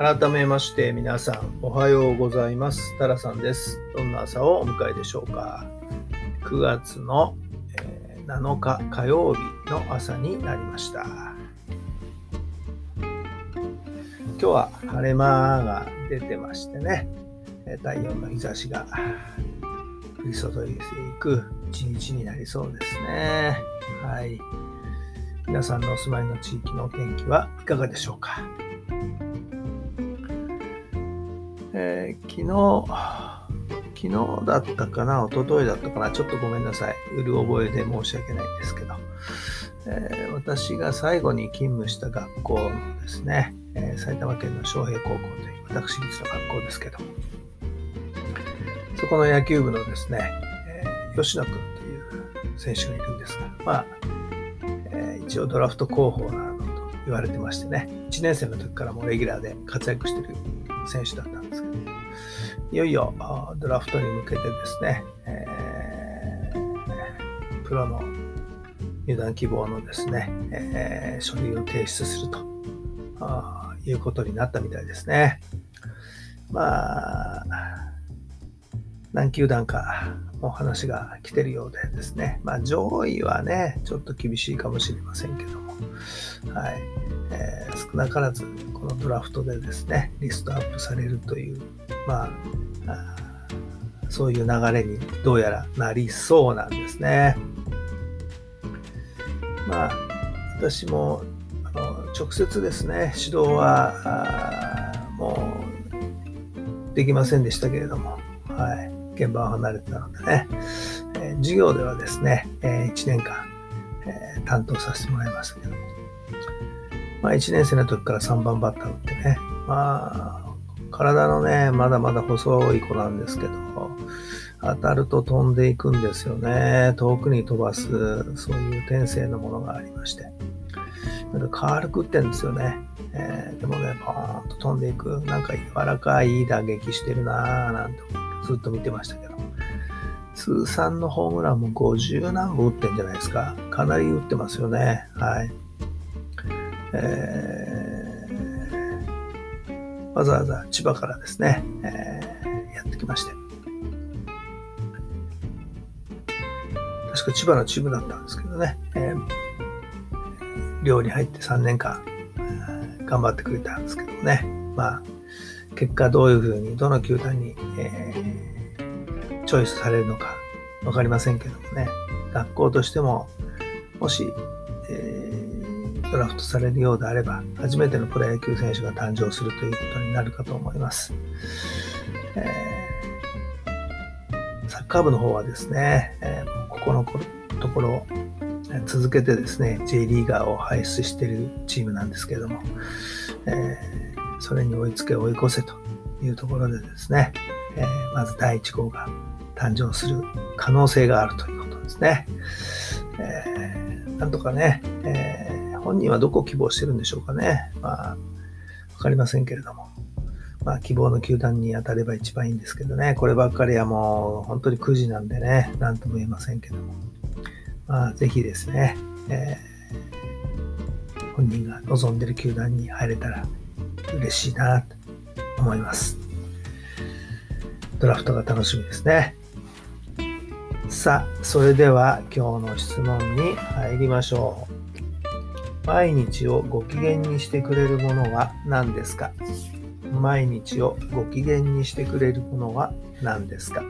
改めまして皆さんおはようございます。タラさんです。どんな朝をお迎えでしょうか？9月のえ7日火曜日の朝になりました。今日は晴れ間が出てましてね、え太陽の日差しが降り注いでいく一日になりそうですね。はい。皆さんのお住まいの地域のお天気はいかがでしょうか？えー昨日、昨日だったかな、一昨日だったかな、ちょっとごめんなさい。うる覚えで申し訳ないんですけど、えー私が最後に勤務した学校のですね、えー埼玉県の昌平高校という私立の学校ですけど、そこの野球部のですね、え吉野君という選手がいるんですが、まあ、え一応ドラフト候補なのと言われてましてね、1年生の時からもレギュラーで活躍してる選手だったんですけど、いよいよドラフトに向けてですね、えープロの入団希望のですね、えー書類を提出するということになったみたいですね。まあ、何球団かお話が来てるようでですね、まあ上位はね、ちょっと厳しいかもしれませんけども、はい。えー少なからずこのドラフトでですね、リストアップされるという、まあ、そういう流れにどうやらなりそうなんですね。まあ、私もあの直接ですね、指導はもうできませんでしたけれども、はい、現場を離れてたのでね、え授業ではですね、え1年間、え担当させてもらいましたけども、まあ、1年生の時から3番バッター打ってね、まあ、体のね、まだまだ細い子なんですけど、当たると飛んでいくんですよね。遠くに飛ばす、そういう天性のものがありまして。なんか軽く打ってんですよね。えーでもね、ポーンと飛んでいく、なんか柔らかい打撃してるなぁ、なんて思ってずっと見てましたけど。通算のホームランも50何本打ってんじゃないですか。かなり打ってますよね。はい。えーわざわざ千葉からですね、えーやってきまして。確か千葉のチームだったんですけどね、えー寮に入って3年間、えー頑張ってくれたんですけどね、まあ、結果どういうふうに、どの球団に、えーチョイスされるのかわかりませんけどもね、学校としても、もし、ドラフトされるようであれば、初めてのプロ野球選手が誕生するということになるかと思います。えーサッカー部の方はですね、えーここのところ、え続けてですね、J リーガーを輩出しているチームなんですけれども、えーそれに追いつけ追い越せというところでですね、えーまず第1号が誕生する可能性があるということですね。えーなんとかね、え本人はどこを希望してるんでしょうかね。まあ、わかりませんけれども。まあ、希望の球団に当たれば一番いいんですけどね。こればっかりはもう本当に9時なんでね、なんとも言えませんけども。まあ、ぜひですね、えー本人が望んでる球団に入れたら嬉しいなと思います。ドラフトが楽しみですね。さあ、それでは今日の質問に入りましょう。毎日をご機嫌にしてくれるものは何ですか？毎日をご機嫌にしてくれるものは何ですか？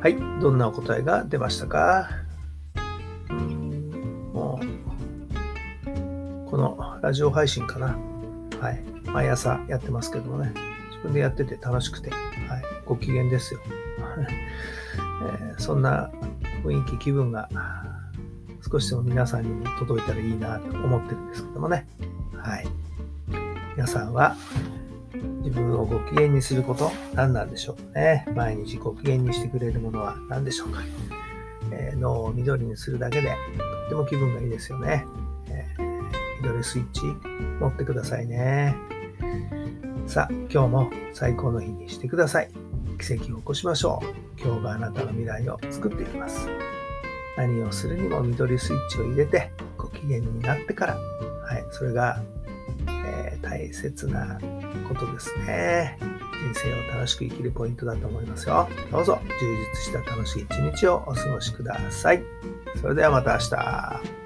はい、どんなお答えが出ましたか？もう、このラジオ配信かな。はい。毎朝やってますけどもね、自分でやってて楽しくて、はい、ご機嫌ですよ。えー、そんな雰囲気、気分が少しでも皆さんにも届いたらいいなと思ってるんですけどもね。はい。皆さんは自分をご機嫌にすること何なんでしょうかね。毎日ご機嫌にしてくれるものは何でしょうか。えー、脳を緑にするだけでとっても気分がいいですよね。えー、緑スイッチ持ってくださいね。さあ、今日も最高の日にしてください。奇跡を起こしましょう。今日があなたの未来を作っていきます。何をするにも緑スイッチを入れてご機嫌になってから、はい、それが、えー、大切なことですね。人生を楽しく生きるポイントだと思いますよ。どうぞ充実した楽しい一日をお過ごしください。それではまた明日。